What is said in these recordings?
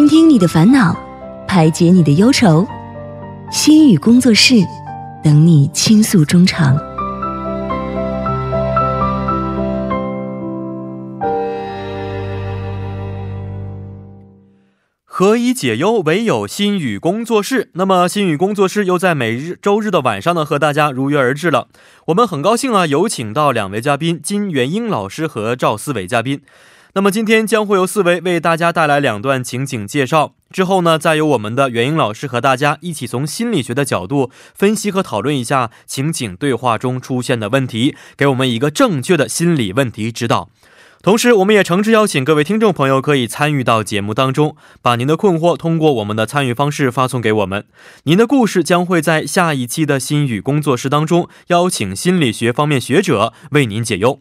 倾听你的烦恼，排解你的忧愁。心语工作室，等你倾诉衷肠。何以解忧，唯有心语工作室。那么，心语工作室又在每日周日的晚上呢，和大家如约而至了。我们很高兴啊，有请到两位嘉宾金元英老师和赵思伟嘉宾。那么今天将会由四维为大家带来两段情景介绍，之后呢，再由我们的元英老师和大家一起从心理学的角度分析和讨论一下情景对话中出现的问题，给我们一个正确的心理问题指导。同时，我们也诚挚邀请各位听众朋友可以参与到节目当中，把您的困惑通过我们的参与方式发送给我们。您的故事将会在下一期的心语工作室当中邀请心理学方面学者为您解忧。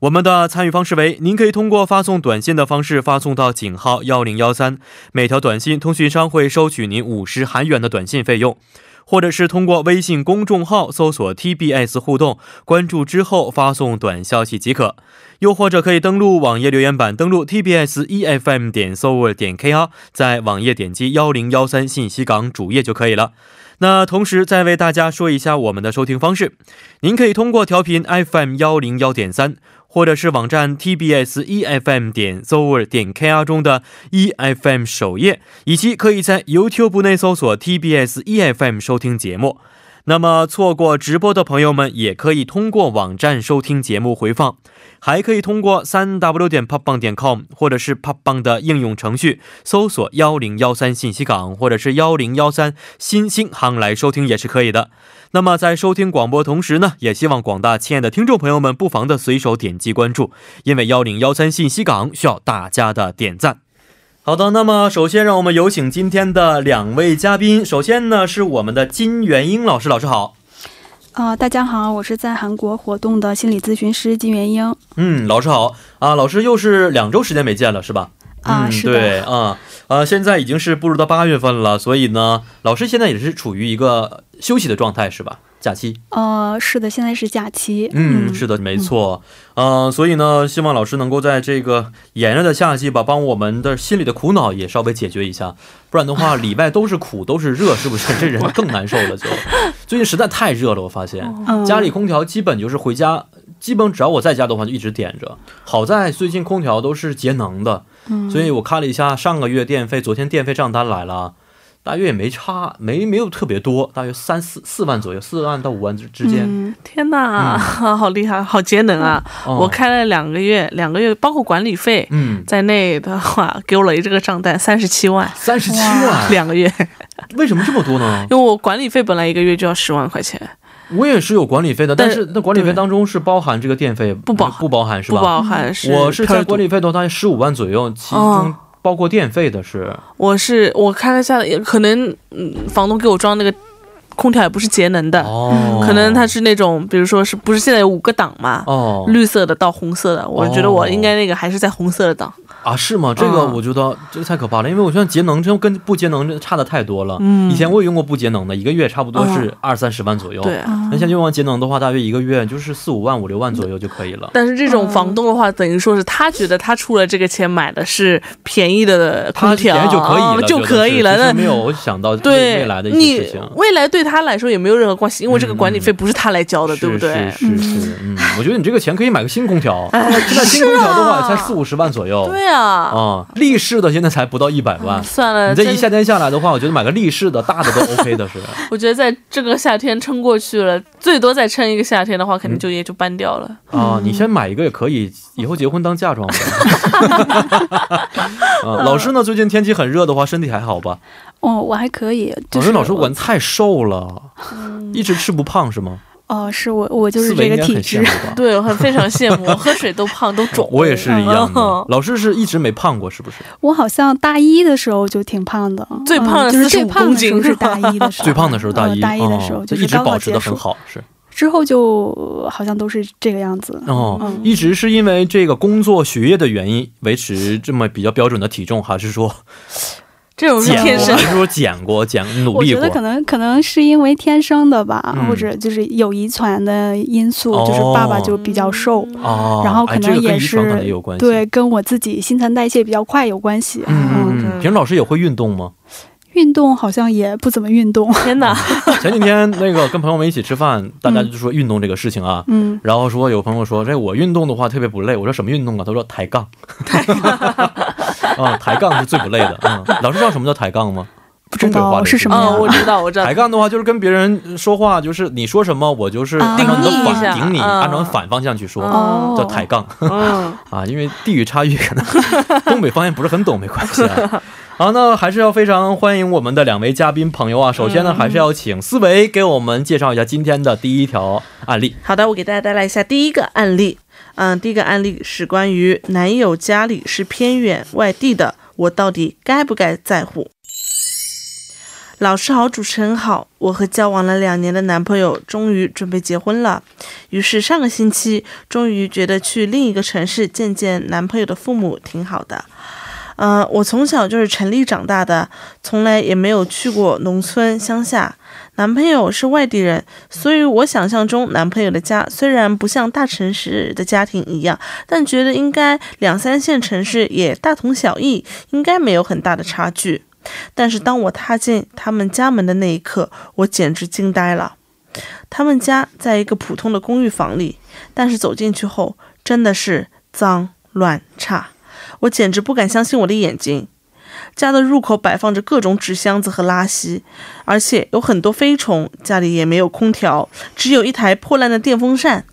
我们的参与方式为：您可以通过发送短信的方式发送到井号幺零幺三，每条短信通讯商会收取您五十韩元的短信费用。或者是通过微信公众号搜索 TBS 互动，关注之后发送短消息即可。又或者可以登录网页留言板，登录 TBS EFM 点 s o 点 KR，在网页点击幺零幺三信息港主页就可以了。那同时再为大家说一下我们的收听方式，您可以通过调频 FM 幺零幺点三。或者是网站 tbs efm 点 z o 点 kr 中的 efm 首页，以及可以在 YouTube 内搜索 tbs efm 收听节目。那么错过直播的朋友们，也可以通过网站收听节目回放，还可以通过三 w 点 popbang 点 com 或者是 popbang 的应用程序搜索幺零幺三信息港或者是幺零幺三新星行来收听也是可以的。那么在收听广播同时呢，也希望广大亲爱的听众朋友们不妨的随手点击关注，因为幺零幺三信息港需要大家的点赞。好的，那么首先让我们有请今天的两位嘉宾。首先呢是我们的金元英老师，老师好。啊、大家好，我是在韩国活动的心理咨询师金元英。嗯，老师好啊，老师又是两周时间没见了，是吧？啊、嗯。对啊，呃，现在已经是步入到八月份了，所以呢，老师现在也是处于一个休息的状态，是吧？假期。呃，是的，现在是假期。嗯，是的，没错。呃，所以呢，希望老师能够在这个炎热的夏季吧，帮我们的心里的苦恼也稍微解决一下，不然的话，里外都是苦，都是热，是不是？这人更难受了就。最近实在太热了，我发现嗯，家里空调基本就是回家，基本只要我在家的话就一直点着。好在最近空调都是节能的，嗯，所以我看了一下上个月电费，昨天电费账单来了。大约也没差，没没有特别多，大约三四四万左右，四万到五万之之间。嗯天哪，好厉害，好节能啊！哦我开了两个月，两个月包括管理费嗯，在内的话，给我了一这个账单三十七万，三十七万，两个月，为什么这么多呢？因为我管理费本来一个月就要十万块钱，我也是有管理费的，但但是那管理费当中是包含这个电费不包不包含是吧不？包含是我是在管理，费的话大概十五万左右，其中哦包括电费的是我是我看了下，也可能嗯，房东给我装那个空调也不是节能的，哦，可能它是那种，比如说是不是现在有五个档嘛？哦绿色的到红色的，我觉得我应该那个还是在红色的档。啊是吗？这个嗯我觉得这个太可怕了，因为我觉得节能这跟不节能这差的太多了。嗯以前我也用过不节能的，一个月差不多是嗯二三十万左右。对，啊那现在用完节能的话，大约一个月就是四五万、五六万左右就可以了。但是这种房东的话，等于说是他觉得他出了这个钱买的是便宜的空调，他便宜就可以了，哦就可以了。那没有想到未对未来的一些事情。未来对他来说也没有任何关系，因为这个管理费不是他来交的，对不对？是是是是，嗯，我觉得你这个钱可以买个新空调，现在新空调的话才四五十万左右。对啊，啊，立式的现在才不到一百万。算了，你这一夏天下来的话，我觉得买个立式的大的都 OK 的是。我觉得在这个夏天撑过去了，最多再撑一个夏天的话，肯定就也就搬掉了。啊，你先买一个也可以，以后结婚当嫁妆呗。啊，老师呢？最近天气很热的话，身体还好吧？哦，我还可以，就老师老师我太瘦了，一直吃不胖是吗？哦，是我我就是这个体质？对，我很非常羡慕，喝水都胖都肿。我也是一样的嗯。老师是一直没胖过，是不是？我好像大一的时候就挺胖的，最胖的嗯就是45最胖的时候是公斤是大一的时候，最胖的时候大一，呃大一的时候哦就是一直保持的很好，是之后就呃好像都是这个样子。哦，嗯一直是因为这个工作学业的原因维持这么比较标准的体重，还是说这种是天生还是说捡过、捡 努力过我觉得？可能可能是因为天生的吧，嗯或者就是有遗传的因素，就是爸爸就比较瘦，哦，然后可能也是、跟遗传可能也有关系。对，跟我自己新陈代谢比较快有关系。嗯嗯嗯嗯，平时老师也会运动吗？运动好像也不怎么运动。天哪，前几天那个跟朋友们一起吃饭，大家就说运动这个事情啊，嗯，然后说有朋友说这我运动的话特别不累，我说什么运动啊？他说抬杠。啊，抬杠是最不累的。嗯，老师知道什么叫抬杠吗？不知道东北话的嗯，是什么呀？我知道，我知道抬。杠的话就是跟别人说话，就是你说什么我就是啊按照反顶你，嗯按照反方向去说，哦，叫抬杠。嗯，啊，因为地域差异，可能东北方言不是很懂，没关系啊。好，那还是要非常欢迎我们的两位嘉宾朋友啊。首先呢，还是要请思维给我们介绍一下今天的第一条案例。好的，我给大家带来一下第一个案例。嗯，第一个案例是关于男友家里是偏远外地的，我到底该不该在乎？老师好，主持人好，我和交往了两年的男朋友终于准备结婚了，于是上个星期终于觉得去另一个城市见见男朋友的父母挺好的。嗯、我从小就是城里长大的，从来也没有去过农村乡下。男朋友是外地人，所以我想象中男朋友的家虽然不像大城市的家庭一样，但觉得应该两三线城市也大同小异，应该没有很大的差距。但是当我踏进他们家门的那一刻，我简直惊呆了。他们家在一个普通的公寓房里，但是走进去后，真的是脏乱差，我简直不敢相信我的眼睛。家的入口摆放着各种纸箱子和垃圾，而且有很多飞虫。家里也没有空调，只有一台破烂的电风扇。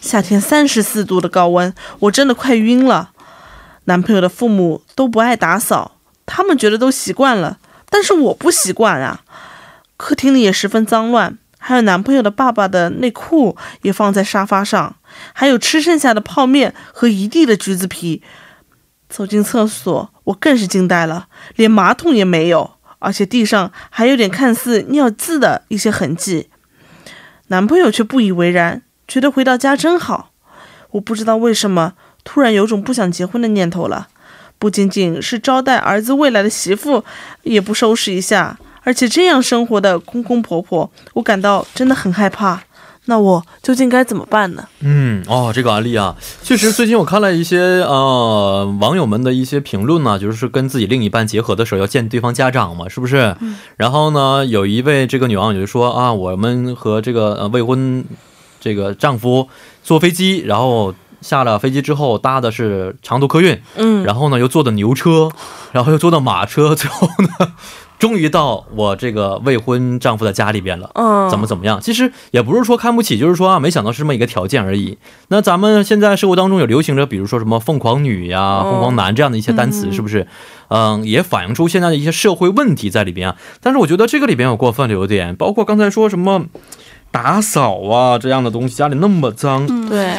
夏天三十四度的高温，我真的快晕了。男朋友的父母都不爱打扫，他们觉得都习惯了，但是我不习惯啊。客厅里也十分脏乱，还有男朋友的爸爸的内裤也放在沙发上，还有吃剩下的泡面和一地的橘子皮。走进厕所，我更是惊呆了，连马桶也没有，而且地上还有点看似尿渍的一些痕迹。男朋友却不以为然，觉得回到家真好。我不知道为什么突然有种不想结婚的念头了。不仅仅是招待儿子未来的媳妇，也不收拾一下，而且这样生活的公公婆婆，我感到真的很害怕。那我究竟该怎么办呢？嗯，哦，这个案例啊，确实，最近我看了一些呃网友们的一些评论呢，就是跟自己另一半结合的时候要见对方家长嘛，是不是？嗯然后呢，有一位这个女网友就说啊，我们和这个呃未婚这个丈夫坐飞机，然后下了飞机之后搭的是长途客运，嗯，然后呢又坐的牛车，然后又坐的马车，最后呢，终于到我这个未婚丈夫的家里边了。嗯，怎么怎么样？其实也不是说看不起，就是说啊，没想到是这么一个条件而已。那咱们现在社会当中有流行着，比如说什么“凤凰女”呀、哦凤凰男”这样的一些单词，嗯是不是？嗯，也反映出现在的一些社会问题在里边啊。但是我觉得这个里边有过分的有点，包括刚才说什么打扫啊这样的东西，家里那么脏，嗯，对，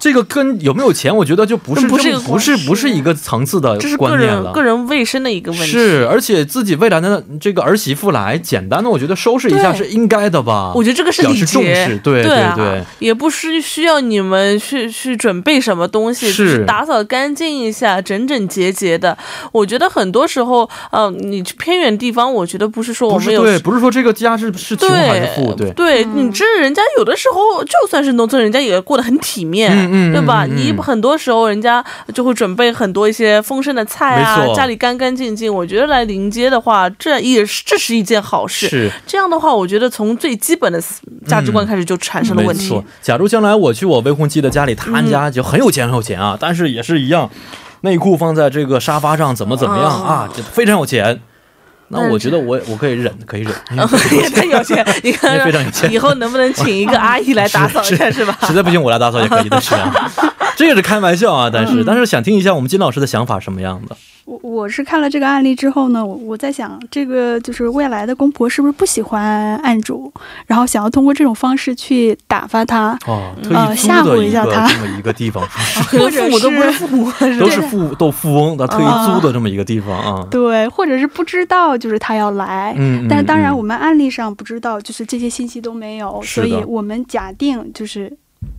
这个跟有没有钱，我觉得就不是不是不是一个关系不是一个层次的这是个观念了。人个人卫生的一个问题。是，而且自己未来的这个儿媳妇来，简单的我觉得收拾一下是应该的吧。我觉得这个是礼表示重节视，，对对啊对。也不是需要你们去去准备什么东西，是只打扫干净一下，整整洁洁的。我觉得很多时候，呃，你去偏远地方，我觉得不是说我们有不是对，不是说这个家是是穷还是富，对，对，嗯你这人家有的时候就算是农村，人家也过得很体面，嗯嗯对吧？你很多时候人家就会准备很多一些丰盛的菜啊，家里干干净净。我觉得来临街的话，这也是这是一件好事。是这样的话，我觉得从最基本的价值观开始就产生了问题。假如将来我去我未婚妻的家里，他们家就很有钱很有钱啊，但是也是一样，内裤放在这个沙发上，怎么怎么样哦啊，就非常有钱。那我觉得我我可以忍，可以忍，也太有钱，你看也非常有钱以后能不能请一个阿姨来打扫一下，是吧？实在不行我来打扫也可以的，是啊。这个是开玩笑啊，但嗯是但是想听一下我们金老师的想法什么样的？我我是看了这个案例之后呢，我我在想，这个就是未来的公婆是不是不喜欢案主，然后想要通过这种方式去打发他，哦，特呃意租吓的一个唬一下他这么一个地方，是不是可能父母都不是父 都是富都富翁，他特意租的这么一个地方啊。对，或者是不知道就是他要来。嗯，但是当然，嗯我们案例上不知道，就是这些信息都没有，所以我们假定就是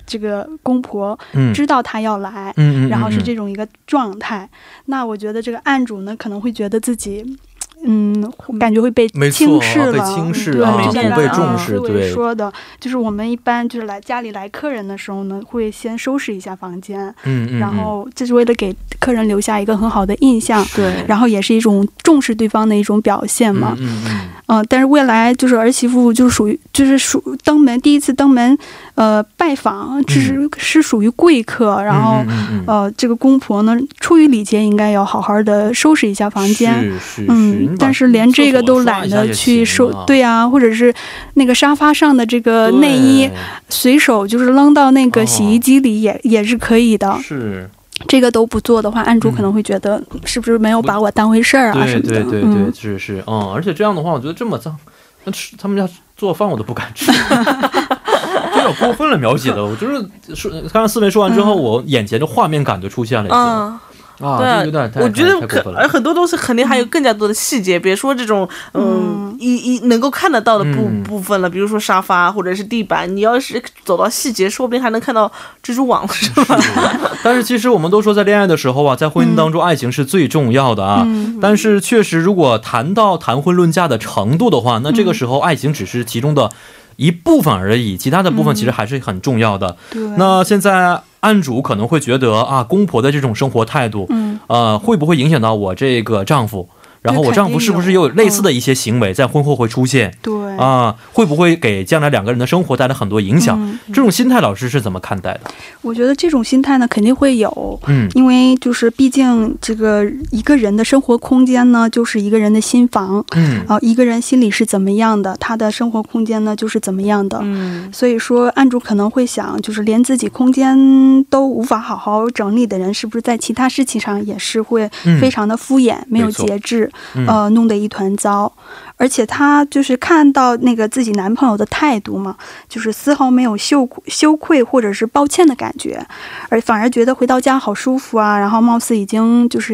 这个公婆嗯。知道他要来，嗯嗯，然后是嗯这种一个状态。那我觉得这个案主呢，可能会觉得自己嗯，感觉会被轻视了，被轻视对，啊就像不被刚刚重视对。说的，就是我们一般就是来家里来客人的时候呢，会先收拾一下房间，嗯嗯，然后这是为了给客人留下一个很好的印象，对。然后也是一种重视对方的一种表现嘛。嗯嗯嗯、但是未来就是儿媳妇就是属于就是属登门第一次登门，呃，拜访，这是、是属于贵客，然后。呃，这个公婆呢，出于礼节，应该要好好的收拾一下房间。嗯但是连这个都懒得去收对呀、或者是那个沙发上的这个内衣随手就是扔到那个洗衣哦机里也、也是可以的。是，这个都不做的话，案主可能会觉得是不是没有把我当回事儿啊对什么的。对对对，嗯，是是，嗯，而且这样的话，我觉得这么脏，那吃他们家做饭我都不敢吃。过分了，描写的，我就是说，刚刚四维说完之后，嗯。我眼前的画面感就出现了，已经。嗯，啊，对啊这有点太，我觉得可太太过分了。而很多东西肯定还有更加多的细节，别说这种嗯嗯。一一能够看得到的部嗯。部分了，比如说沙发或者是地板，你要是走到细节，说不定还能看到蜘蛛网，是吧？但是其实我们都说，在恋爱的时候啊，在婚姻当中，爱情是最重要的啊。嗯。但是确实，如果谈到谈婚论嫁的程度的话，那这个时候爱情只是其中的一部分而已，其他的部分其实还是很重要的。对。那现在案主可能会觉得啊，公婆的这种生活态度，嗯，呃，会不会影响到我这个丈夫？然后我丈夫是不是也有类似的一些行为在婚后会出现？对啊，会不会给将来两个人的生活带来很多影响？嗯这种心态，老师是怎么看待的？我觉得这种心态呢，肯定会有。嗯因为就是毕竟这个一个人的生活空间呢，就是一个人的心房嗯啊、一个人心里是怎么样的，他的生活空间呢就是怎么样的。嗯所以说，案主可能会想，就是连自己空间都无法好好整理的人，是不是在其他事情上也是会嗯非常的敷衍，没有节制，呃，弄得一团糟。而且她就是看到那个自己男朋友的态度嘛，就是丝毫没有羞羞愧或者是抱歉的感觉，而反而觉得回到家好舒服啊，然后貌似已经就是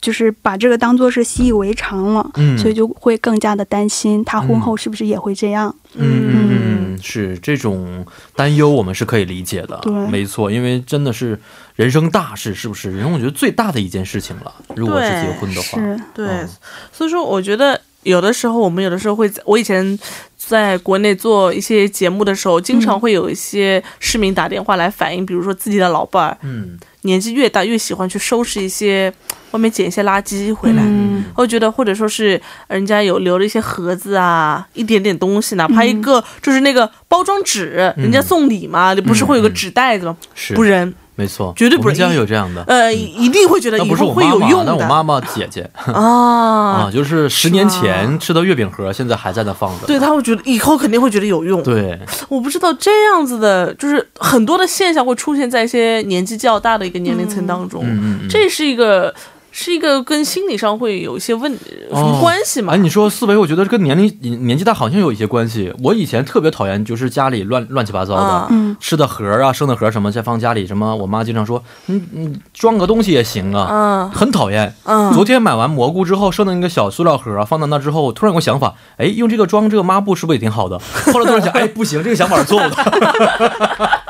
就是把这个当做是习以为常了，嗯所以就会更加的担心他婚后是不是也会这样。嗯嗯嗯嗯，是这种担忧，我们是可以理解的。对没错，因为真的是人生大事，是不是？人生我觉得最大的一件事情了。如果是结婚的话，是，对嗯，所以说我觉得有的时候我们有的时候会在，我以前在国内做一些节目的时候，经常会有一些市民打电话来反映，比如说自己的老伴儿嗯年纪越大越喜欢去收拾一些 外面捡一些垃圾回来。嗯。我觉得，或者说是人家有留了一些盒子啊，一点点东西，哪怕一个就是那个包装纸，嗯。人家送礼嘛，你不是会有个纸袋子吗？是。不扔，没错，绝对不是我们家有这样的。呃，一定会觉得以后会有用的那我妈妈姐姐啊啊，。就是十年前吃的月饼盒，现在还在那放着。对，他会觉得以后肯定会觉得有用。对，我不知道这样子的，就是很多的现象会出现在一些年纪较大的一个年龄层当中，这是一个是一个跟心理上会有一些问什么关系嘛？哎，你说思维，我觉得跟年龄年纪大好像有一些关系。我以前特别讨厌，就是家里乱乱七八糟的。吃的盒啊，剩的盒什么，再放家里什么，我妈经常说，嗯嗯，装个东西也行啊，嗯很讨厌。嗯，昨天买完蘑菇之后，剩的那个小塑料盒啊，放到那之后，我突然有个想法，哎，用这个装这个抹布是不是也挺好的？后来突然想，哎，不行，这个想法是错误的。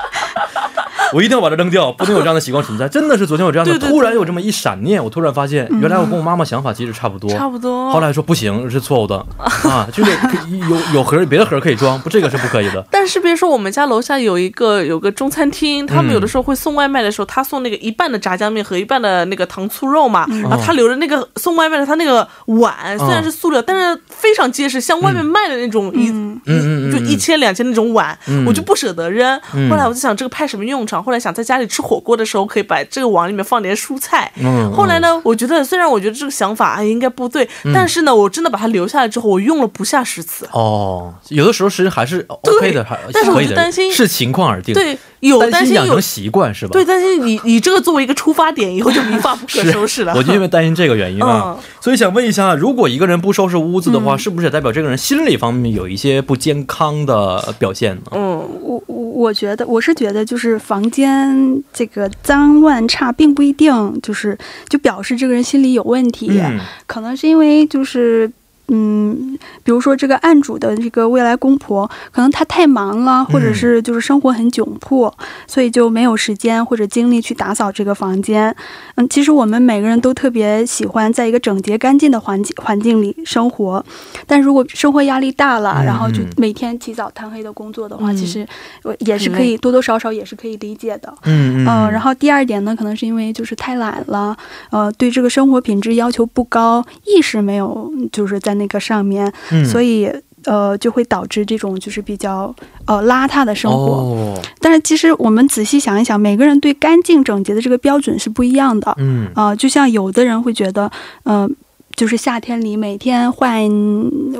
我一定要把它扔掉，不能有这样的习惯存在。真的是昨天有这样的，突然有这么一闪念，我突然发现，原来我跟我妈妈想法其实差不多。差不多。后来说不行，是错误的 啊，就是有有盒别的盒可以装，不这个是不可以的。但是别说我们家楼下有一个有个中餐厅，他们嗯有的时候会送外卖的时候，他送那个一半的炸酱面和一半的那个糖醋肉嘛，嗯然后他留着那个送外卖的他那个碗，虽然是塑料，但是非常结实，像外面卖的那种一、嗯嗯嗯嗯就一千两千那种碗，嗯我就不舍得扔。嗯后来我就想这个派什么用场？后来想在家里吃火锅的时候可以把这个碗里面放点蔬菜。嗯，后来呢，我觉得虽然我觉得这个想法哎应该不对，嗯但是呢，我真的把它留下来之后，我用了不下十次。哦，有的时候其实还是 OK 的，还但是我就担心视情况而定。，对，有担心养成习惯是吧？对，担心你你这个作为一个出发点，以后就一发不可收拾了。我就因为担心这个原因啊，嗯所以想问一下，如果一个人不收拾屋子的话，嗯是不是也代表这个人心理方面有一些不健康的表现呢？嗯我我我觉得我是觉得就是房间这个脏乱差，并不一定就是就表示这个人心里有问题，嗯可能是因为就是。嗯，比如说这个案主的这个未来公婆，可能她太忙了，或者是就是生活很窘迫，所以就没有时间或者精力去打扫这个房间。嗯，其实我们每个人都特别喜欢在一个整洁干净的环境环境里生活，但如果生活压力大了，嗯。然后就嗯每天起早贪黑的工作的话，嗯。其实我也是可以多多少少也是可以理解的。嗯嗯、然后第二点呢，可能是因为就是太懒了，呃，对这个生活品质要求不高，意识没有就是在那个上面，嗯所以呃就会导致这种就是比较呃邋遢的生活。哦，但是其实我们仔细想一想，每个人对干净整洁的这个标准是不一样的。嗯啊、就像有的人会觉得，嗯、就是夏天里每天换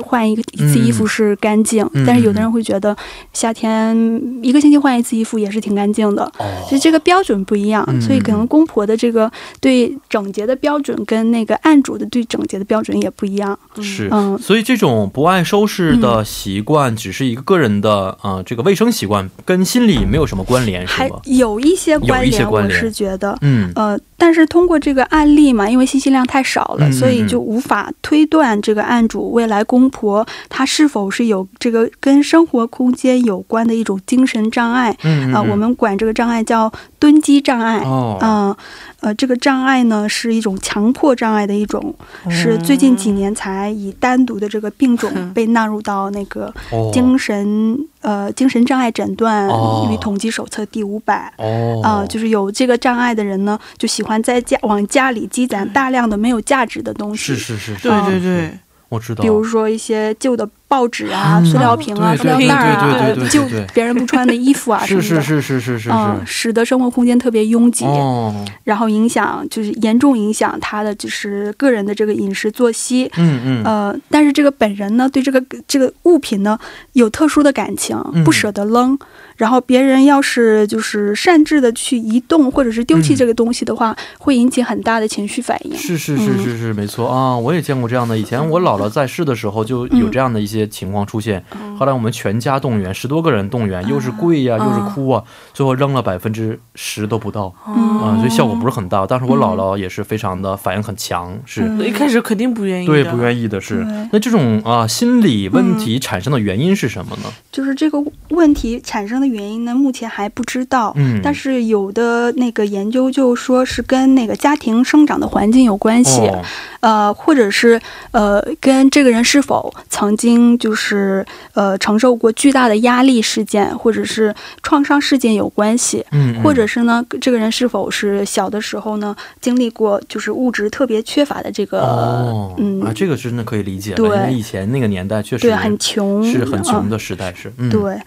换一个一次衣服是干净，嗯。但是有的人会觉得夏天一个星期换一次衣服也是挺干净的。哦。其实这个标准不一样，嗯。所以可能公婆的这个对整洁的标准跟那个案主的对整洁的标准也不一样。是，嗯。所以这种不爱收拾的习惯，只是一个个人的呃这个卫生习惯，跟心理没有什么关联，是还吗？有一些关联，我是觉得，嗯。呃，但是通过这个案例嘛，因为信息量太少了，所以就无法推断这个案主未来公婆他是否是有这个跟生活空间有关的一种精神障碍嗯啊、我们管这个障碍叫蹲积障碍。哦。嗯，呃，这个障碍呢是一种强迫障碍的一种，哦。是最近几年才以单独的这个病种 被纳入到那个哦。精神、呃精神障碍诊断哦。与统计手册第五百。哦。啊、就是有这个障碍的人呢，就喜欢在家往家里积攒大量的没有价值的东西，是是是，是。对对是对，我知道，比如说一些旧的报纸啊、嗯。塑料瓶啊、塑料袋儿啊、对对对对对。旧别人不穿的衣服啊 什么的，是是是是是是。嗯，使得生活空间特别拥挤，哦，然后影响就是严重影响他的就是个人的这个饮食作息。嗯嗯，呃，但是这个本人呢，对这个这个物品呢有特殊的感情，嗯。不舍得扔。然后别人要是就是擅自的去移动或者是丢弃嗯。这个东西的话，会引起很大的情绪反应。是是是是是，没错。啊，我也见过这样的。以前我姥姥在世的时候就有这样的一些情况出现，后来我们全家动员，十多个人动员，又是跪呀、又是哭啊，最后扔了百分之十都不到。嗯。啊，所以效果不是很大。当时我姥姥也是非常的反应很强，是。嗯。一开始肯定不愿意，对，不愿意的是，那这种啊心理问题产生的原因是什么呢？就是这个问题产生的原因呢，目前还不知道。嗯，但是有的那个研究就说是跟那个家庭生长的环境有关系，哦，呃，或者是呃跟这个人是否曾经就是呃承受过巨大的压力事件或者是创伤事件有关系，嗯，嗯。或者是呢这个人是否是小的时候呢经历过就是物质特别缺乏的这个、哦，嗯啊，这个真的可以理解了，对。因为以前那个年代确实对很穷是很穷嗯的时代，是，嗯，对。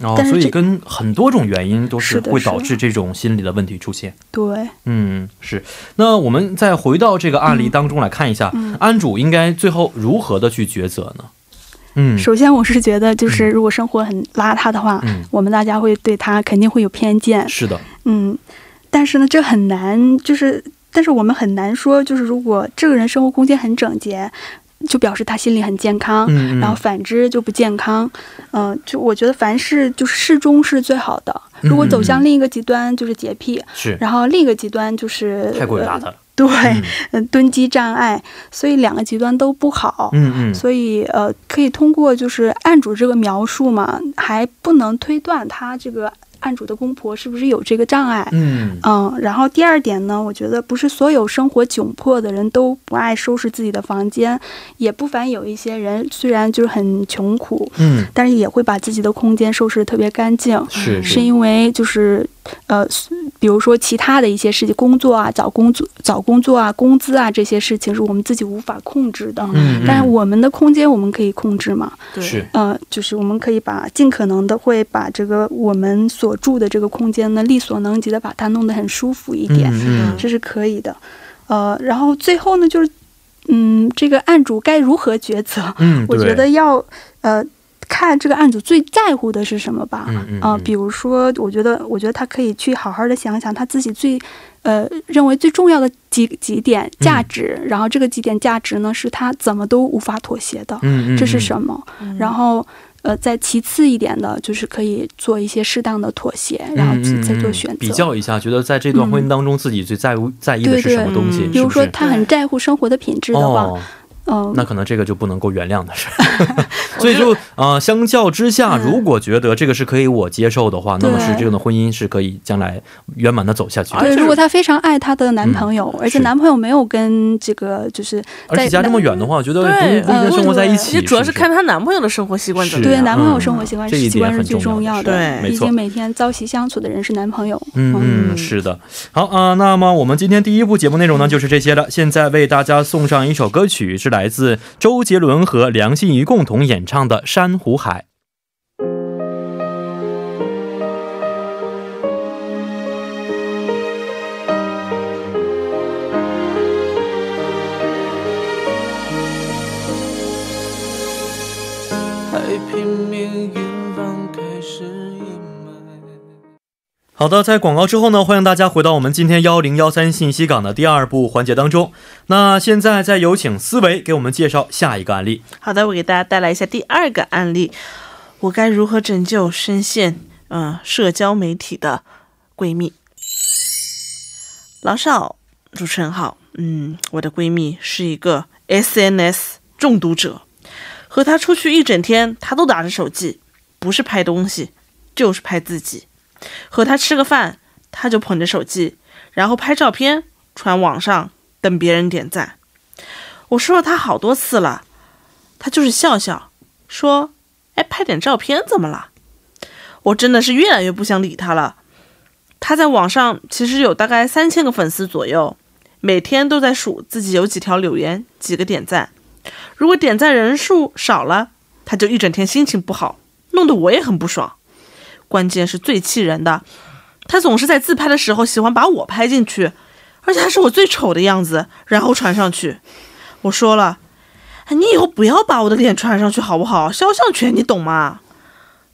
哦，所以跟很多种原因都是会导致这种心理的问题出现。对。嗯，是。那我们再回到这个案例当中来看一下，嗯。安主应该最后如何的去抉择呢？嗯，首先，我是觉得，就是嗯如果生活很邋遢的话，嗯我们大家会对他肯定会有偏见。是的，嗯，但是呢，这很难，就是，但是我们很难说，就是如果这个人生活空间很整洁，就表示他心理很健康。嗯嗯，然后反之就不健康，嗯、就我觉得凡事就是适中是最好的。如果走向另一个极端就是洁癖，是然后另一个极端就是太过于邋呃遢了。对，嗯嗯，蹲基障碍，所以两个极端都不好。嗯嗯，所以呃，可以通过就是案主这个描述嘛，还不能推断他这个案主的公婆是不是有这个障碍。嗯嗯，然后第二点呢，我觉得不是所有生活窘迫的人都不爱收拾自己的房间，也不凡有一些人虽然就是很穷苦，嗯，但是也会把自己的空间收拾得特别干净，是是因为就是呃，比如说其他的一些事情，工作啊、找工作、找工作啊、工资啊这些事情是我们自己无法控制的。嗯，但是我们的空间我们可以控制嘛？对是呃，就是我们可以把尽可能的会把这个我们所住的这个空间呢，力所能及的把它弄得很舒服一点，嗯嗯这是可以的。呃，然后最后呢，就是嗯，这个案主该如何抉择？嗯，我觉得要呃看这个案主最在乎的是什么吧。嗯嗯啊、嗯比如说，我觉得，我觉得他可以去好好的想想他自己最，呃，认为最重要的几几点价值，然后这个几点价值呢，是他怎么都无法妥协的，嗯嗯，这是嗯什么？嗯然后，呃，再其次一点的，就是可以做一些适当的妥协，然后再做嗯选择。比较一下，觉得在这段婚姻当中，自己最在乎在意的是什么对东西？嗯比如说，他很在乎生活的品质的话，哦，嗯、那可能这个就不能够原谅的事，所以就呃，相较之下，嗯如果觉得这个是可以我接受的话，那么是这样的婚姻是可以将来圆满的走下去的。对，如果她非常爱她的男朋友，而且男朋友没有跟这个就是在而且家这么远的话，我觉得不对不应该生活在一起。也主要是看她男朋友的生活习惯怎么样。对男朋友嗯生活习惯、习惯是最重重要的。对毕竟每天朝夕相处的人是男朋友。嗯嗯，是的。好啊、那么我们今天第一部节目内容呢就是这些了。现在为大家送上一首歌曲，是来来自周杰伦和梁心颐共同演唱的《珊瑚海》。好的，在广告之后呢，欢迎大家回到我们今天幺零幺三信息港的第二部环节当中。那现在再有请思维给我们介绍下一个案例。好的，我给大家带来一下第二个案例，我该如何拯救深陷呃社交媒体的闺蜜？老少，主持人好，嗯，我的闺蜜是一个 SNS 中毒者，和她出去一整天，她都打着手机，不是拍东西，就是拍自己。和他吃个饭，他就捧着手机，然后拍照片传网上，等别人点赞。我说了他好多次了，他就是笑笑，说：“哎，拍点照片怎么了？”我真的是越来越不想理他了。他在网上其实有大概三千个粉丝左右，每天都在数自己有几条留言、几个点赞。如果点赞人数少了，他就一整天心情不好，弄得我也很不爽。关键是最气人的，他总是在自拍的时候喜欢把我拍进去，而且还是我最丑的样子，然后传上去。我说了，哎，你以后不要把我的脸传上去好不好？肖像权你懂吗？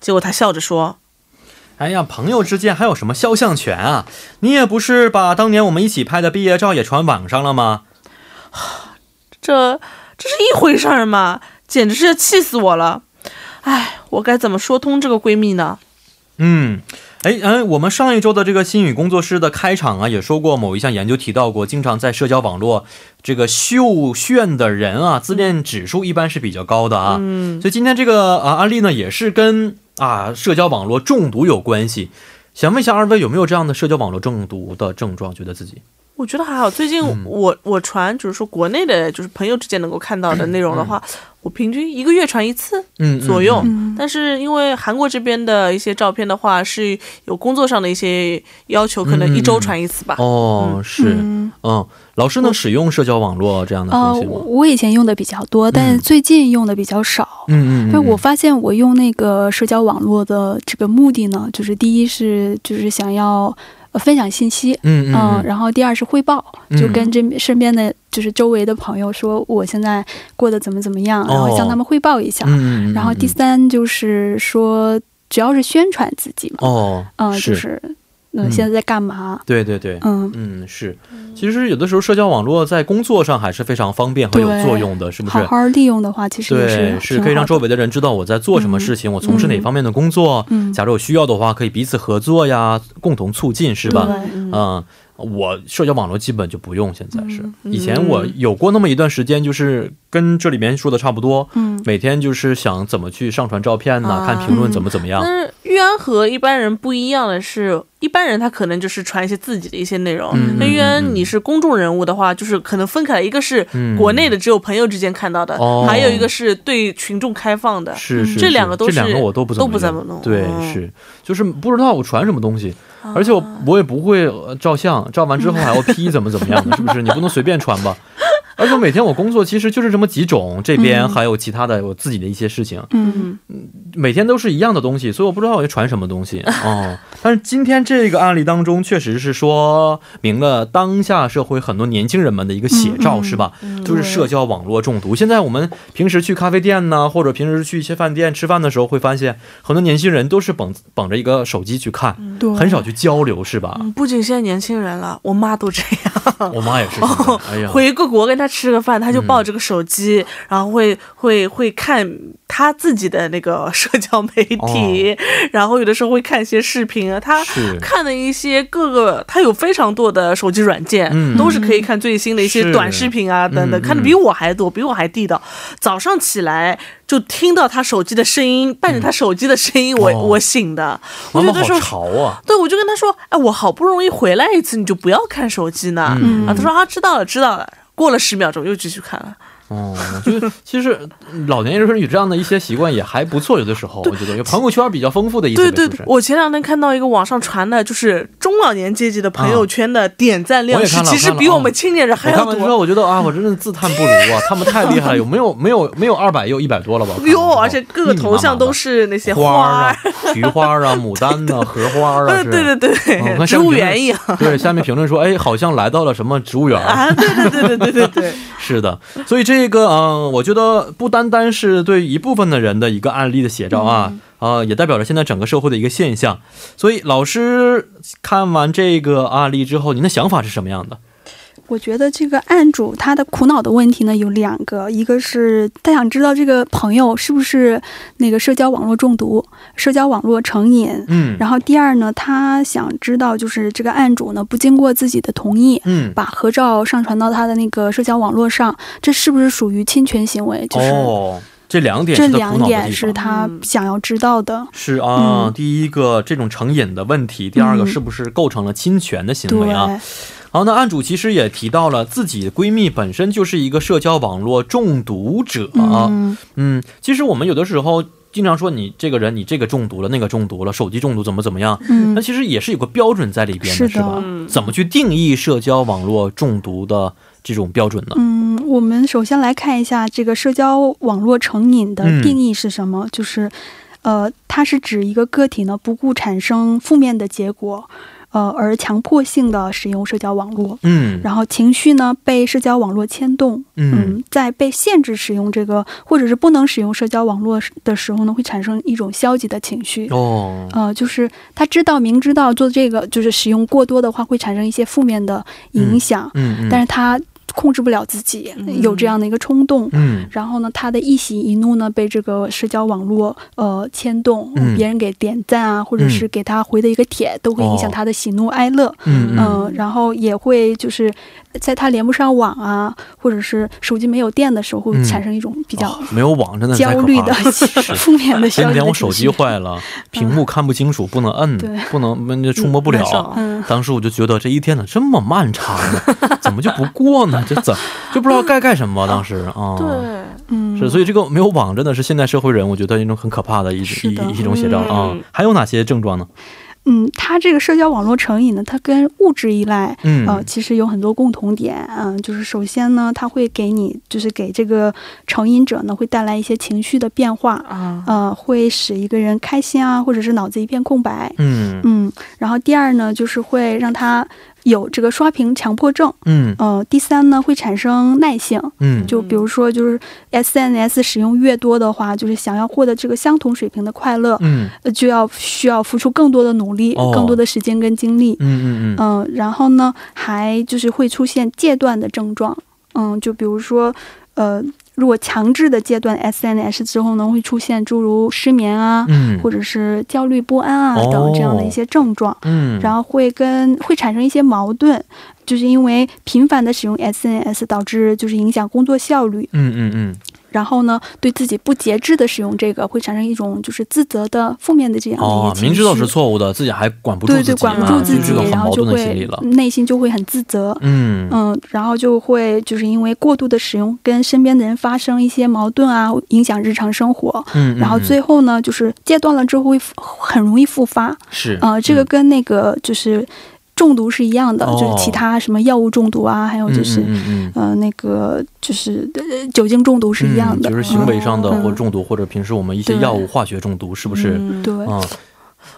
结果他笑着说，哎呀，朋友之间还有什么肖像权啊？你也不是把当年我们一起拍的毕业照也传网上了吗？这这是一回事儿吗？简直是要气死我了！哎，我该怎么说通这个闺蜜呢？嗯，哎，嗯，我们上一周的这个新语工作室的开场啊，也说过某一项研究提到过，经常在社交网络这个秀炫的人啊，自恋指数一般是比较高的啊。嗯，所以今天这个啊案例呢，也是跟啊社交网络中毒有关系。想问一下二位有没有这样的社交网络中毒的症状？觉得自己我觉得还好。最近我、我传，就是说国内的，就是朋友之间能够看到的内容的话，我平均一个月传一次嗯左右。嗯但是因为韩国这边的一些照片的话，是有工作上的一些要求，可能一周传一次吧。哦，是嗯嗯，老师能使用社交网络这样的呃，东西吗？我我以前用的比较多，但是最近用的比较少。嗯嗯，但是我发现我用那个社交网络的这个目的呢，就是第一是就是想要呃分享信息，嗯嗯嗯然后第二是汇报，嗯就跟这身边的就是周围的朋友说我现在过得怎么怎么样，然后向他们汇报一下。然后第三就是说，只要是宣传自己嘛，哦，嗯、是就是嗯、嗯现在在干嘛，对对对，嗯。嗯，是，其实有的时候社交网络在工作上还是非常方便和有作用的，是不是好？好利用的话，其实对，是是可以让周围的人知道我在做什么事情，我从事哪方面的工作。嗯假如有需要的话，可以彼此合作呀，共同促进，是吧？嗯嗯，我社交网络基本就不用，现在是。嗯以前我有过那么一段时间，就是跟这里面说的差不多，嗯。每天就是想怎么去上传照片呐、啊。看评论怎么怎么样。但是玉安和一般人不一样的是，一般人他可能就是传一些自己的一些内容。嗯那玉安你是公众人物的话，就是可能分开来，一个是嗯国内的，只有朋友之间看到的，哦。还有一个是对群众开放的。是是，这两个都是这两个我都不怎么都不怎么弄。对，嗯。是就是不知道我传什么东西，而且我我也不会呃照相，照完之后 还要 P 怎么怎么样的，是不是？你不能随便穿吧？而且每天我工作其实就是这么几种，这边嗯还有其他的我自己的一些事情，嗯每天都是一样的东西，所以我不知道我要传什么东西 哦。但是今天这个案例当中，确实是说明了当下社会很多年轻人们的一个写照，是吧？就是社交网络中毒。现在我们平时去咖啡店呢，或者平时去一些饭店吃饭的时候，会发现很多年轻人都是捧捧着一个手机去看，很少去交流，是吧？嗯，不仅现在年轻人了，我妈都这样。我妈也是哎呀，回个国跟他吃个饭，他就嗯抱着个手机，然后会会会看他自己的那个社交媒体，然后有的时候会看一些视频啊，他看的一些各个，他有非常多的手机软件，嗯都是可以看最新的一些短视频啊等等，嗯看的比我还多，比我还地道。早上起来就听到他手机的声音，伴着他手机的声音，我、哦我醒的。我觉得说。潮啊！对，我就跟他说，哎，我好不容易回来一次，你就不要看手机呢。嗯啊，他说啊，知道了，知道了。过了十秒钟，又继续看了。哦，就是其实老年人有这样的一些习惯也还不错，有的时候我觉得有朋友圈比较丰富的意思，对对我前两天看到一个网上传的，就是中老年阶级的朋友圈的点赞量其实比我们青年人还要我看完之后，多。我觉得啊，我真的自叹不如啊，他们太厉害了，有没有没有没有二百也有一百多了吧？哟，而且各个头像都是那些花菊花啊，牡丹啊，荷花啊，对对对对，植物园一样对，下面评论说，哎，好像来到了什么植物园。啊！对对对对对对对，是的，所以这个嗯、呃我觉得不单单是对一部分的人的一个案例的写照啊，啊、也代表着现在整个社会的一个现象。所以老师看完这个案例之后，您的想法是什么样的？我觉得这个案主他的苦恼的问题呢有两个，一个是他想知道这个朋友是不是那个社交网络中毒、社交网络成瘾，嗯然后第二呢，他想知道就是这个案主呢不经过自己的同意。嗯，把合照上传到他的那个社交网络上，这是不是属于侵权行为？就是哦，这两点这两点。是他嗯想要知道的。是啊，嗯第一个这种成瘾的问题，第二个嗯是不是构成了侵权的行为对，啊？好，那案主其实也提到了自己闺蜜本身就是一个社交网络中毒者啊。嗯，嗯，其实我们有的时候经常说你这个人，你这个中毒了，那个中毒了，手机中毒怎么怎么样，嗯那其实也是有个标准在里边的，是吧？嗯怎么去定义社交网络中毒的这种标准呢？嗯，我们首先来看一下这个社交网络成瘾的嗯定义是什么，就是，呃，它是指一个个体呢不顾产生负面的结果，呃，而强迫性的使用社交网络。嗯，然后情绪呢被社交网络牵动，嗯在被限制使用这个或者是不能使用社交网络的时候呢，会产生一种消极的情绪。哦，呃，就是他知道明知道做这个就是使用过多的话会产生一些负面的影响，嗯嗯，但是他控制不了自己，嗯。有这样的一个冲动。嗯。然后呢，他的一喜一怒呢，被这个社交网络呃牵动，嗯。别人给点赞啊，或者是给他回的一个帖，都会影响哦他的喜怒哀乐。嗯嗯、然后也会就是在他连不上网啊，或者是手机没有电的时候，会嗯。产生一种比较哦没有网真的焦虑的 负面的消前几息的天我手机。坏了，屏幕看不清楚，不能摁对，不能那触摸不了。嗯，当时我就觉得这一天呢这么漫长呢，怎么就不过呢？这怎就不知道该干什么？当时啊，对，嗯，是，所以这个没有网真的是现代社会人，我觉得一种很可怕的一一一一种写照啊嗯。还有哪些症状呢？嗯，它这个社交网络成瘾呢，它跟物质依赖，嗯呃，其实有很多共同点。嗯、就是首先呢，它会给你，就是给这个成瘾者呢，会带来一些情绪的变化，啊，呃，会使一个人开心啊，或者是脑子一片空白。嗯嗯，然后第二呢，就是会让他有这个刷屏强迫症。嗯呃，第三呢，会产生耐性。嗯就比如说，就是 SNS 使用越多的话，就是想要获得这个相同水平的快乐，就要需要付出更多的努力，哦更多的时间跟精力。嗯嗯嗯嗯、然后呢，还就是会出现戒断的症状。嗯，就比如说，呃，如果强制的戒断 SNS 之后呢，会出现诸如失眠啊，嗯，或者是焦虑不安啊哦等这样的一些症状。嗯，然后会跟会产生一些矛盾，就是因为频繁的使用 SNS 导致就是影响工作效率，嗯嗯嗯然后呢对自己不节制的使用这个会产生一种就是自责的负面的这样的情绪。明知道是错误的，自己还管不住对对，管不住自己然后就会。内心就会很自责。嗯嗯，然后就会就是因为过度的使用，跟身边的人发生一些矛盾啊，影响日常生活。嗯，然后最后呢，就是戒断了之后会很容易复发。是呃，这个嗯跟那个就是中毒是一样的，哦。就是其他什么药物中毒啊，还有就是、嗯嗯嗯呃那个就是呃酒精中毒是一样的，嗯就是行为上的嗯或者中毒，或者平时我们一些药物化学中毒，是不是？嗯对，啊，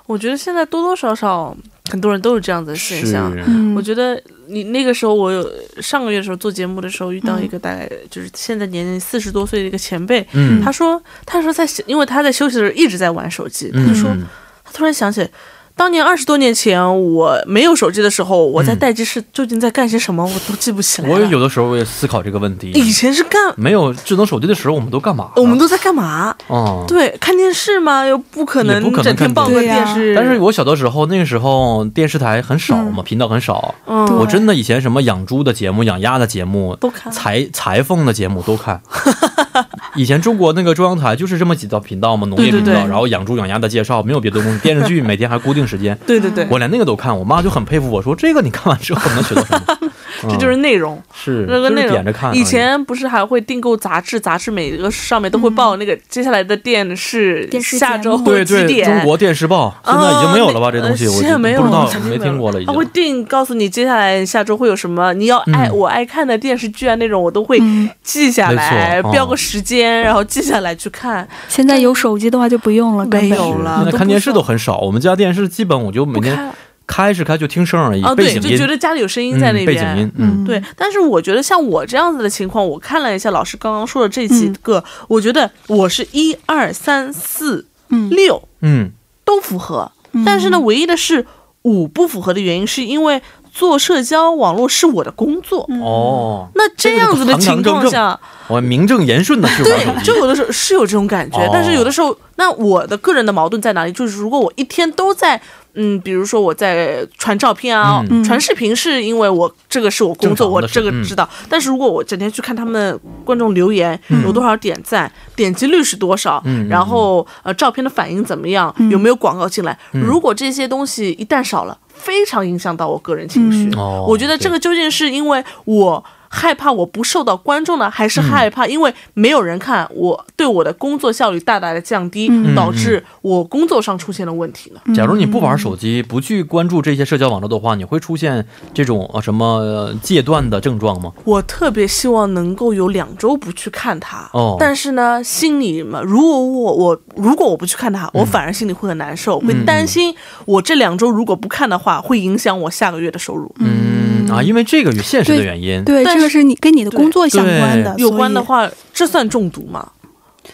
我觉得现在多多少少很多人都是这样子的现，象。嗯，我觉得你那个时候，我有上个月的时候做节目的时候，遇到嗯一个大概就是现在年龄四十多岁的一个前辈，嗯，他说，他说在因为他在休息的时候一直在玩手机，他说嗯。他突然想起来，当年二十多年前我没有手机的时候，我在待机室究竟在干些什么，我都记不起来了。我也有的时候我也思考这个问题。以前是干，没有智能手机的时候，我们都干嘛？我们都在干嘛？哦，对，看电视吗？又不可能整天抱个电电视。但是我小的时候，那个时候电视台很少嘛，频道很少。嗯，我真的以前什么养猪的节目、养鸭的节目、都看裁裁缝的节目都看。以前中国那个中央台就是这么几道频道嘛，农业频道，对对对然后养猪养鸭的介绍，没有别的东西。电视剧每天还固定时间，对对对，我连那个都看。我妈就很佩服我说：“这个你看完之后能学到什么？”这就是内容。是那个内容就是点着看。以前不是还会订购杂志，杂志每个上面都会报那个接下来的电视电视下周节目对对，几点。中国电视报现在已经没有了吧？啊这东西现在没有不知道没听过了，已他会。定告诉你接下来下周会有什么，你要爱、嗯我爱看的电视剧啊那种，我都会嗯记下来，标个时间，然后记下来去看。现在有手机的话就不用了，没有了现在看电视都很少，我们家电视基本我就每天开是开，就听声而已，啊，对，就觉得家里有声音在那嗯，边。背景音，嗯，对，但是我觉得像我这样子的情况，我看了一下老师刚刚说的这几个，我觉得我是一二三四嗯六嗯，都符合，嗯。但是呢，唯一的是五不符合的原因，是因为做社交网络是我的工作。嗯。哦，那这样子的情况下，我名正言顺的去玩对就，有的时候是有这种感觉，哦。但是有的时候，那我的个人的矛盾在哪里？就是如果我一天都在，嗯，比如说我在传照片啊、嗯。传视频，是因为我这个是我工作，我这个知道。但是如果我整天去看他们观众留言、有多少点赞，点击率是多少，然后呃照片的反应怎么样，嗯。有没有广告进来，嗯。如果这些东西一旦少了，非常影响到我个人情绪。我觉得这个究竟是因为我害怕我不受到观众呢，还是害怕因为没有人看我对我的工作效率大大的降低，嗯。导致我工作上出现了问题呢？假如你不玩手机，不去关注这些社交网络的话，你会出现这种呃什么呃戒断的症状吗？我特别希望能够有两周不去看它，哦。但是呢，心里嘛，如果我我如果我不去看它，我反而心里会很难受，会担心我这两周如果不看的话，会影响我下个月的收入。嗯啊，因为这个与现实的原因，对，这个是你跟你的工作相关的，有关的，话，这算中毒吗？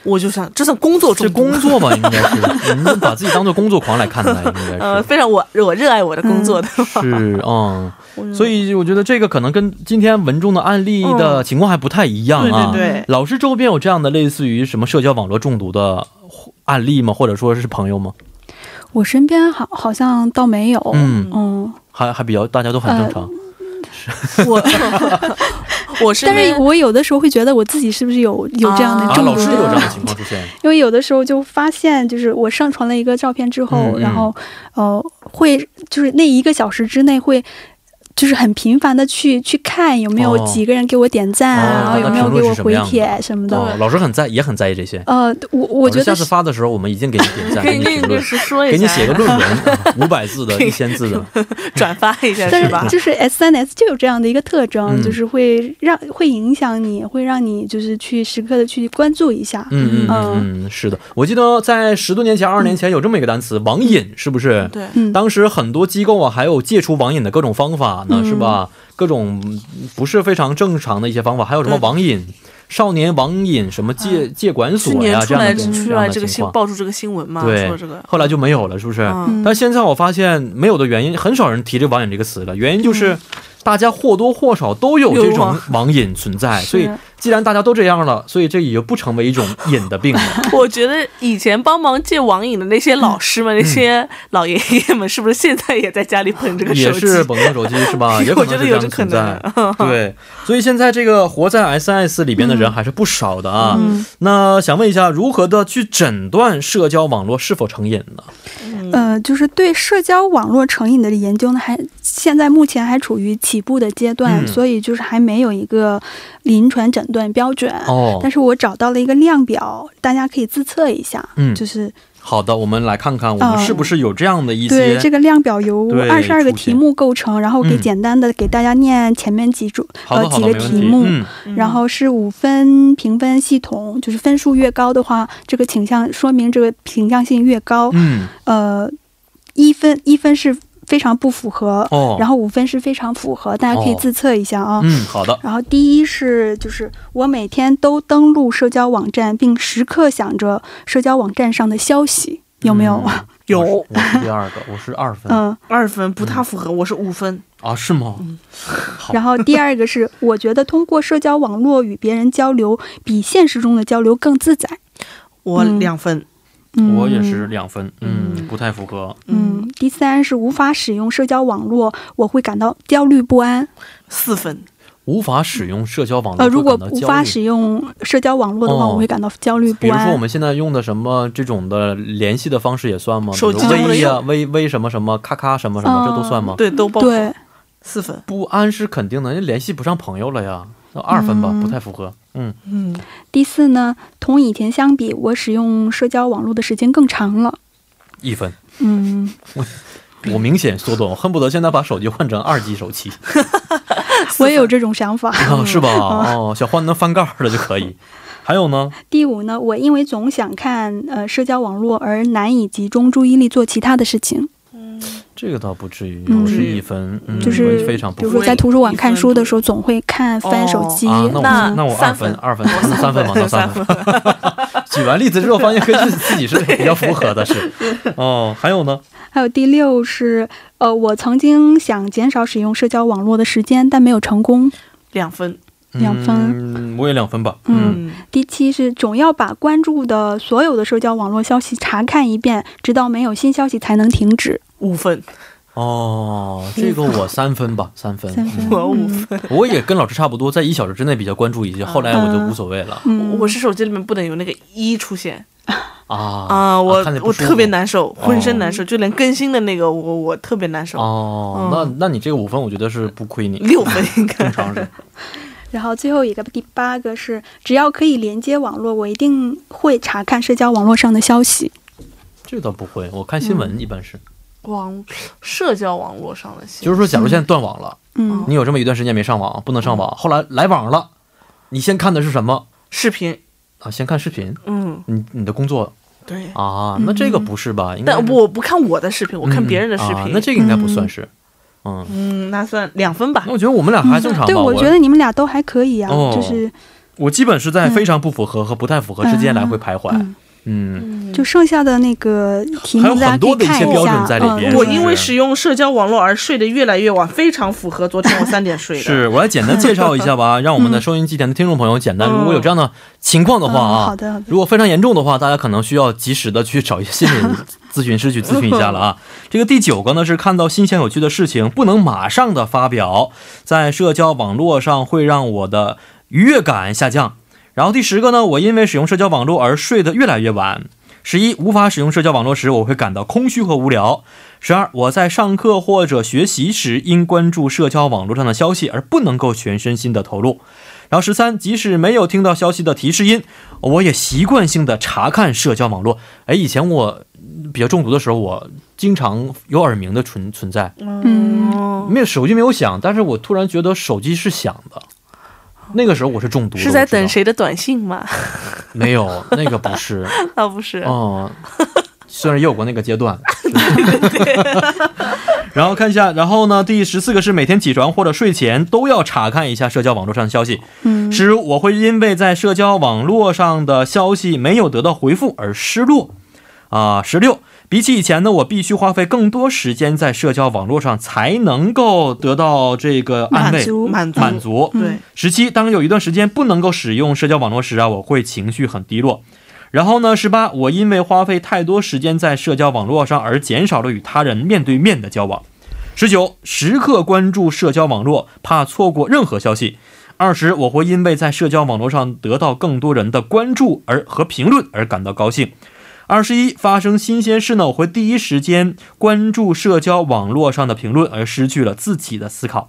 我就想，这算工作中毒吗。工作吧，应该是，你把自己当做工作狂来看待，应该是 呃，是。非常我我热爱我的工作的，是，嗯，所以我觉得这个可能跟今天文中的案例的情况还不太一样啊。对对对老师周边有这样的类似于什么社交网络中毒的案例吗？或者说是朋友吗？我身边好好像倒没有，嗯嗯，还还比较大家都很正常。我但是我有的时候会觉得我自己是不是有有这样的啊，中毒老师有这样的的 情况出现。因为有的时候就发现，就是我上传了一个照片之后，然后呃，会就是那一个小时之内会。就是很频繁的去去看有没有哦几个人给我点赞，哦然后有没有给我回帖什么的。哦，老师很在也很在意这些。呃，我我觉得下次发的时候，我们一定给你点赞，给你评论，说一下，给你写个论文，五百字的、一千字的。转发一下但是吧是？就是 S 三 S 就有这样的一个特征，嗯就是会让会影响你，会让你就是去时刻的去关注一下。嗯嗯嗯嗯，是的。我记得在十多年前、二十年前有这么一个单词“网瘾”，是不是？对，嗯，当时很多机构啊，还有戒除网瘾的各种方法呢，嗯是吧？各种嗯不是非常正常的一些方法，还有什么网瘾、少年网瘾、什么戒戒管所呀这样的出这样来这个新。爆出这个新闻嘛，对后来就没有了，是不是？嗯但现在我发现没有的原因，很少人提这网瘾这个词了。原因就是大家或多或少都有这种网网瘾存在，所以既然大家都这样了，所以这也就不成为一种瘾的病了。我觉得以前帮忙戒网瘾的那些老师们、那些老爷爷们，是不是现在也在家里捧这个手机也机？是绑定手机是吧？也可我觉得能是这样有这可能存在。对，所以现在这个活在 SNS 里边的人还是不少的啊。嗯那想问一下，如何的去诊断社交网络是否成瘾呢？呃，就是对社交网络成瘾的研究呢，还现在目前还处于起步的阶段，嗯所以就是还没有一个临床诊断标准。哦但，是我找到了一个量表，大家可以自测一下。嗯就是好的，我们来看看我们哦是不是有这样的一对这个量表由二十二个题目构成，然后给嗯简单的给大家念前面几组好的好的，呃几个题。目。然后是五分评分系统，就是分数越高的话，这个倾向说明这个倾向性越高。嗯，呃，一分一分是非常不符合，哦，然后五分是非常符合，大家可以哦自测一下啊。嗯，好的，然后第一是就是我每天都登录社交网站，并时刻想着社交网站上的消息，有没有？嗯 有我是第二个，我是二分、嗯，二分不太符合，我是五分。啊，是吗？嗯然后第二个是，我觉得通过社交网络与别人交流，比现实中的交流更自在。我嗯两分。嗯，我也是。两分，嗯，嗯不太符合。嗯，第三是无法使用社交网络，我会感到焦虑不安。四分。无法使用社交网络，呃，如果会感到焦虑无法使用社交网络的话，哦我会感到焦虑不安。比如说我们现在用的什么这种的联系的方式也算吗？手机微呀、用微微什么什么，咔咔什么什么，嗯这都算吗？对，都包括对，四分。不安是肯定的，人联系不上朋友了呀。那二分吧，嗯不太符合。嗯，嗯，第四呢，同以前相比，我使用社交网络的时间更长了。一分，嗯，我明显缩短，我恨不得现在把手机换成二 G 手机，我也有这种想法。啊，是吧？哦，想换能翻盖的就可以。还有呢？第五呢，我因为总想看呃社交网络而难以集中注意力做其他的事情，这个倒不至于，嗯我是一分，嗯，就是非常不比如说在图书馆看书的时候，总会看翻手机。啊，那我那那我二三分，分二分，那三分吧，那三三分。举完例子之后，发现跟自自己是比较符合的，是。哦，还有呢？还有第六是呃，我曾经想减少使用社交网络的时间，但没有成功。两分。两分嗯，我也两分吧。嗯嗯，第七是总要把关注的所有的社交网络消息查看一遍，直到没有新消息才能停止。五分。哦，这个我三分吧，三分。三分。嗯。我五分。我也跟老师差不多，在一小时之内比较关注一些，后来我就无所谓了。嗯，我是手机里面不能有那个一出现。啊啊，我我特别难受，浑身难受，就连更新的那个我我特别难受。哦，嗯。那那你这个五分，我觉得是不亏你，六分应该。正常是。然后最后一个第八个是，只要可以连接网络，我一定会查看社交网络上的消息。这倒不会，我看新闻一般是，网社交网络上的信息，就是说，假如现在断网了，嗯你有这么一段时间没上网，不能上网，后来来网了，你先看的是什么视频，啊？先看视频，嗯，你你的工作对。啊？那这个不是吧？应该但我不看我的视频，我看别人的视嗯啊频。那这个应该不算是。嗯，嗯，那算两分吧那。我觉得我们俩还正常吧。对，我觉得你们俩都还可以啊，哦就是我基本是在非常不符合和不太符合之间来回徘徊。嗯，嗯，就剩下的那个题还有目大家可以很多的一看一下些标准。在里边嗯我因为使用社交网络而睡得越来越晚，非常符合昨天我三点睡的。是我来简单介绍一下吧，让我们的收音机前的听众朋友简单，嗯如果有这样的情况的话嗯啊，好的好的如果非常严重的话，大家可能需要及时的去找一些心理咨询师去咨询一下了啊。这个第九个呢是看到新鲜有趣的事情不能马上的发表，在社交网络上会让我的愉悦感下降。然后第十个呢，我因为使用社交网络而睡得越来越晚。十一，无法使用社交网络时，我会感到空虚和无聊。十二，我在上课或者学习时，因关注社交网络上的消息而不能够全身心的投入。然后十三，即使没有听到消息的提示音，我也习惯性的查看社交网络。哎，以前我比较中毒的时候，我经常有耳鸣的存存在，嗯没有手机没有响，但是我突然觉得手机是响的。那个时候我是中毒的，是在等？谁的短信吗？没有，那个不是。那不是。哦，虽然也有过那个阶段。然后看一下，然后呢，第十四个是每天起床或者睡前都要查看一下社交网络上的消息。嗯十，我会因为在社交网络上的消息没有得到回复而失落。啊，十六，比起以前呢，我必须花费更多时间在社交网络上才能够得到这个安慰满足满足。对，十七，当有一段时间不能够使用社交网络时啊，我会情绪很低落。然后呢，十八，我因为花费太多时间在社交网络上而减少了与他人面对面的交往。十九，时刻关注社交网络，怕错过任何消息。二十，我会因为在社交网络上得到更多人的关注而和评论而感到高兴。二十一，发生新鲜事呢，我会第一时间关注社交网络上的评论，而失去了自己的思考。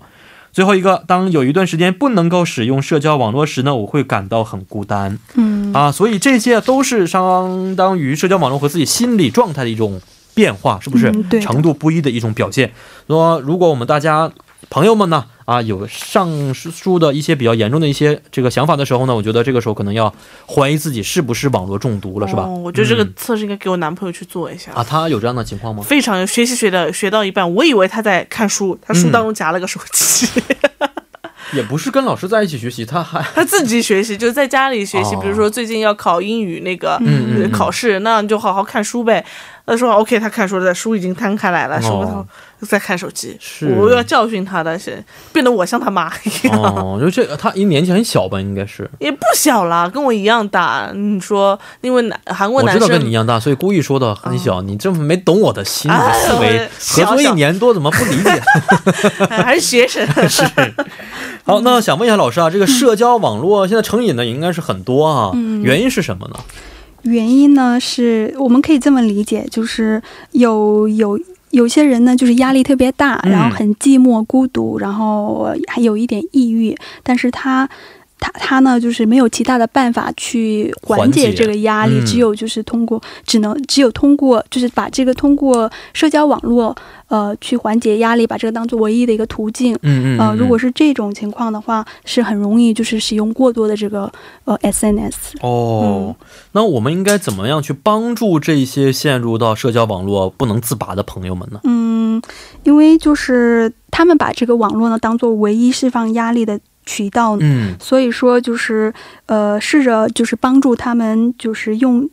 最后一个，当有一段时间不能够使用社交网络时呢，我会感到很孤单嗯啊。所以这些都是相当于社交网络和自己心理状态的一种变化，是不是？嗯对程度不一的一种表现。说如果我们大家朋友们呢啊有上述的一些比较严重的一些这个想法的时候呢，我觉得这个时候可能要怀疑自己是不是网络中毒了，是吧？哦我觉得这个嗯测试应该给我男朋友去做一下。啊，他有这样的情况吗？非常有学习学的学到一半，我以为他在看书，他书当中夹了个手机，也不是跟老师在一起学习，他还 他自己学习，就是在家里学习。哦比如说最近要考英语那个、考试，那你就好好看书呗。他说 OK，他看书了，书已经摊开来了，书哦头在看手机，是我要教训他的，是变得我像他妈一样。哦，就这个他一年纪很小吧，应该是。也不小了，跟我一样大。你说，因为男韩国男生我知道跟你一样大，所以故意说的很小。你这么没懂我的心思维我，合作一年多，怎么不理解？哎还是学生，是。好，那想问一下老师啊，这个社交网络现在成瘾的应该是很多啊，嗯原因是什么呢？原因呢是我们可以这么理解，就是有有有些人呢，就是压力特别大，嗯然后很寂寞孤独，然后还有一点抑郁，但是他。他他呢，就是没有其他的办法去缓缓解解这个压力，嗯只有就是通过，只能只有通过，就是把这个通过社交网络，呃，去缓解压力，把这个当做唯一的一个途径。嗯嗯呃，如果是是这种情况的话，是很容易就是使用过多的这个呃 SNS。哦、那我们应该怎么样去帮助这些陷入到社交网络不能自拔的朋友们呢？嗯，因为就是他们把这个网络呢当做唯一释放压力的渠道，嗯。所以说就是呃试着就是帮助他们就是用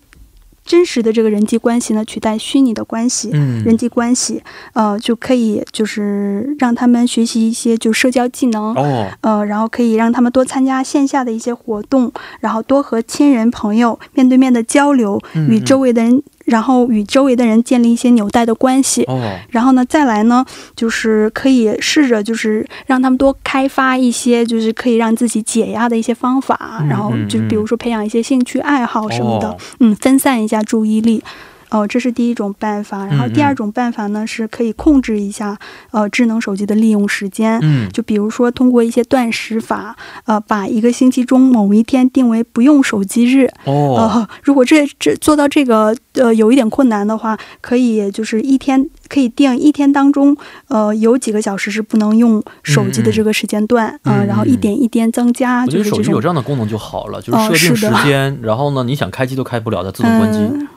真实的这个人际关系呢取代虚拟的关系。嗯。人际关系，呃，就可以就是让他们学习一些就社交技能，哦。呃，然后可以让他们多参加线下的一些活动，然后多和亲人朋友面对面的交流，嗯。与周围的人，然后与周围的人建立一些纽带的关系。哦然后呢，再来呢，就是可以试着就是让他们多开发一些就是可以让自己解压的一些方法，嗯然后就比如说培养一些兴趣爱好什么的，哦嗯，分散一下注意力。哦，这是第一种办法。然后第二种办法呢，是可以控制一下呃智能手机的利用时间。嗯就比如说通过一些断食法，呃，把一个星期中某一天定为不用手机日。哦呃，如果这这做到这个呃有一点困难的话，可以就是一天可以定一天当中，呃，有几个小时是不能用手机的这个时间段，嗯呃，然后一点一点增加，我觉得手机就是这种有这样的功能就好了，就是哦设定时间，然后呢，你想开机都开不了，它自动关机、嗯，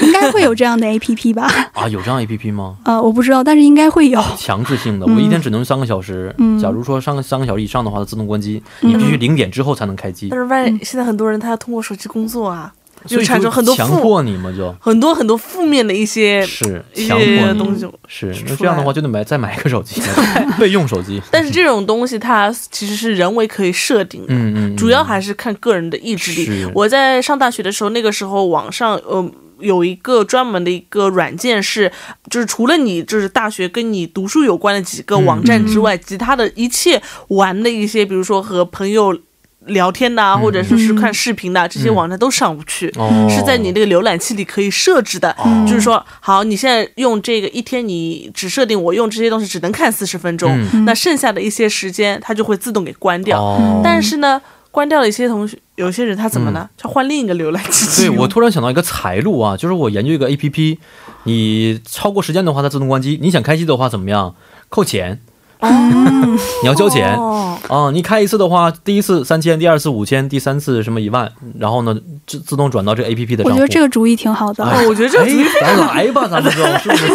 应该会有这样的 A P P 吧？啊。有这样 A P P 吗？呃，我不知道，但是应该会有。强制性的，嗯我一天只能用三个小时。嗯假如说上三个小时以上的话，它自动关机，嗯你必须零点之后才能开机但，是万现在很多人他要通过手机工作啊，所以就产生很多强迫你嘛，就很多很多负面的一些是一强迫你些东西。是那这样的话就得买再买一个手机，备用手机。但是这种东西它其实是人为可以设定的，嗯嗯，嗯主要还是看个人的意志力。我在上大学的时候，那个时候网上呃有一个专门的一个软件是，就是除了你就是大学跟你读书有关的几个网站之外，其他的一切玩的一些，比如说和朋友。聊天呐、啊或者说是看视频的、这些嗯网站都上不去，哦是在你那个浏览器里可以设置的。哦就是说，好，你现在用这个一天，你只设定我用这些东西只能看四十分钟，嗯那剩下的一些时间它就会自动给关掉。哦，但是呢，关掉了一些同学，有些人他怎么呢？他换另一个浏览器。对我突然想到一个财路啊，就是我研究一个 A P P，你超过时间的话它自动关机，你想开机的话怎么样？扣钱，你要交钱。哦，啊，你开一次的话，第一次三千，第二次五千，第三次什么一万，然后呢，自自动转到这 A P P 的账户。我觉得这个主意挺好的。哎哦我觉得这个主意哎，咱来吧，咱们就是不是？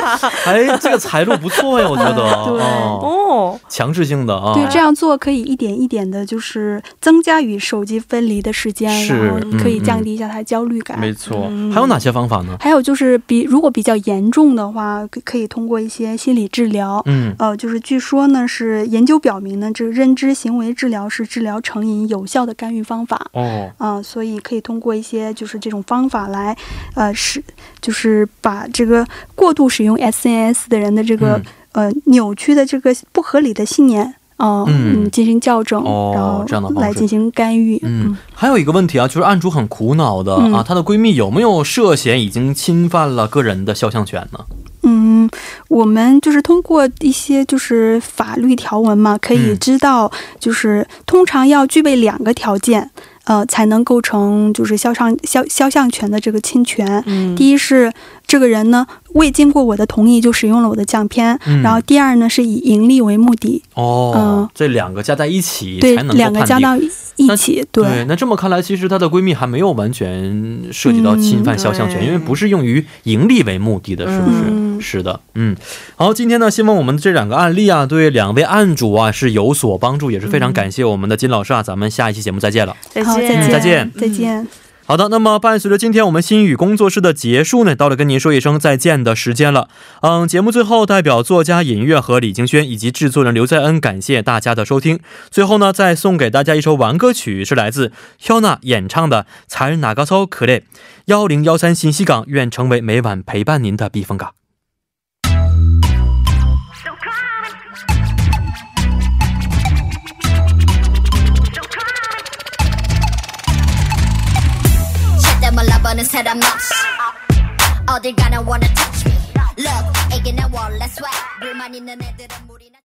哎，这个财路不错呀，我觉得。对哦，哦，强制性的啊。对，这样做可以一点一点的，就是增加与手机分离的时间，是然后可以嗯嗯降低一下他焦虑感。没错嗯，还有哪些方法呢？还有就是比如果比较严重的话，可可以通过一些心理治疗。嗯，呃，就是据说呢，是研究表明呢，这个认知行为治疗是治疗成瘾有效的干预方法。哦，啊、所以可以通过一些就是这种方法来，呃，使就是把这个过度使用 SNS 的人的这个、呃扭曲的这个不合理的信念，哦、嗯嗯，进行校正，哦然这样的方式后来进行干预。嗯，还有一个问题啊，就是案主很苦恼的、嗯啊，她的闺蜜有没有涉嫌已经侵犯了个人的肖像权呢？嗯，我们就是通过一些就是法律条文嘛，可以嗯知道，就是通常要具备两个条件，呃，才能构成就是肖像肖肖像权的这个侵权。嗯，第一是这个人呢未经过我的同意就使用了我的相片，嗯然后第二呢是以盈利为目的，哦，嗯这两个加在一起才能，够两个判定。加到一起，对，那这么看来，其实她的闺蜜还没有完全涉及到侵犯肖像权，嗯因为不是用于盈利为目的的，是不是？嗯是的，嗯。好，今天呢，希望我们这两个案例啊，对两位案主啊是有所帮助，也是非常感谢我们的金老师啊。咱们下一期节目再见了。好，再见，再见，再见再见。好的那么伴随着今天我们心雨工作室的结束呢到了跟您说一声再见的时间了。嗯节目最后代表作家尹月和李敬轩以及制作人刘在恩感谢大家的收听。最后呢再送给大家一首玩歌曲是来自肖娜演唱的才人哪个骚可累幺零幺三信息港愿成为每晚陪伴您的避风港。몰라보는 사람 없이 어딜 가나 wanna touch me Look 이게 내 원래 swag 불만 있는 애들은 물이나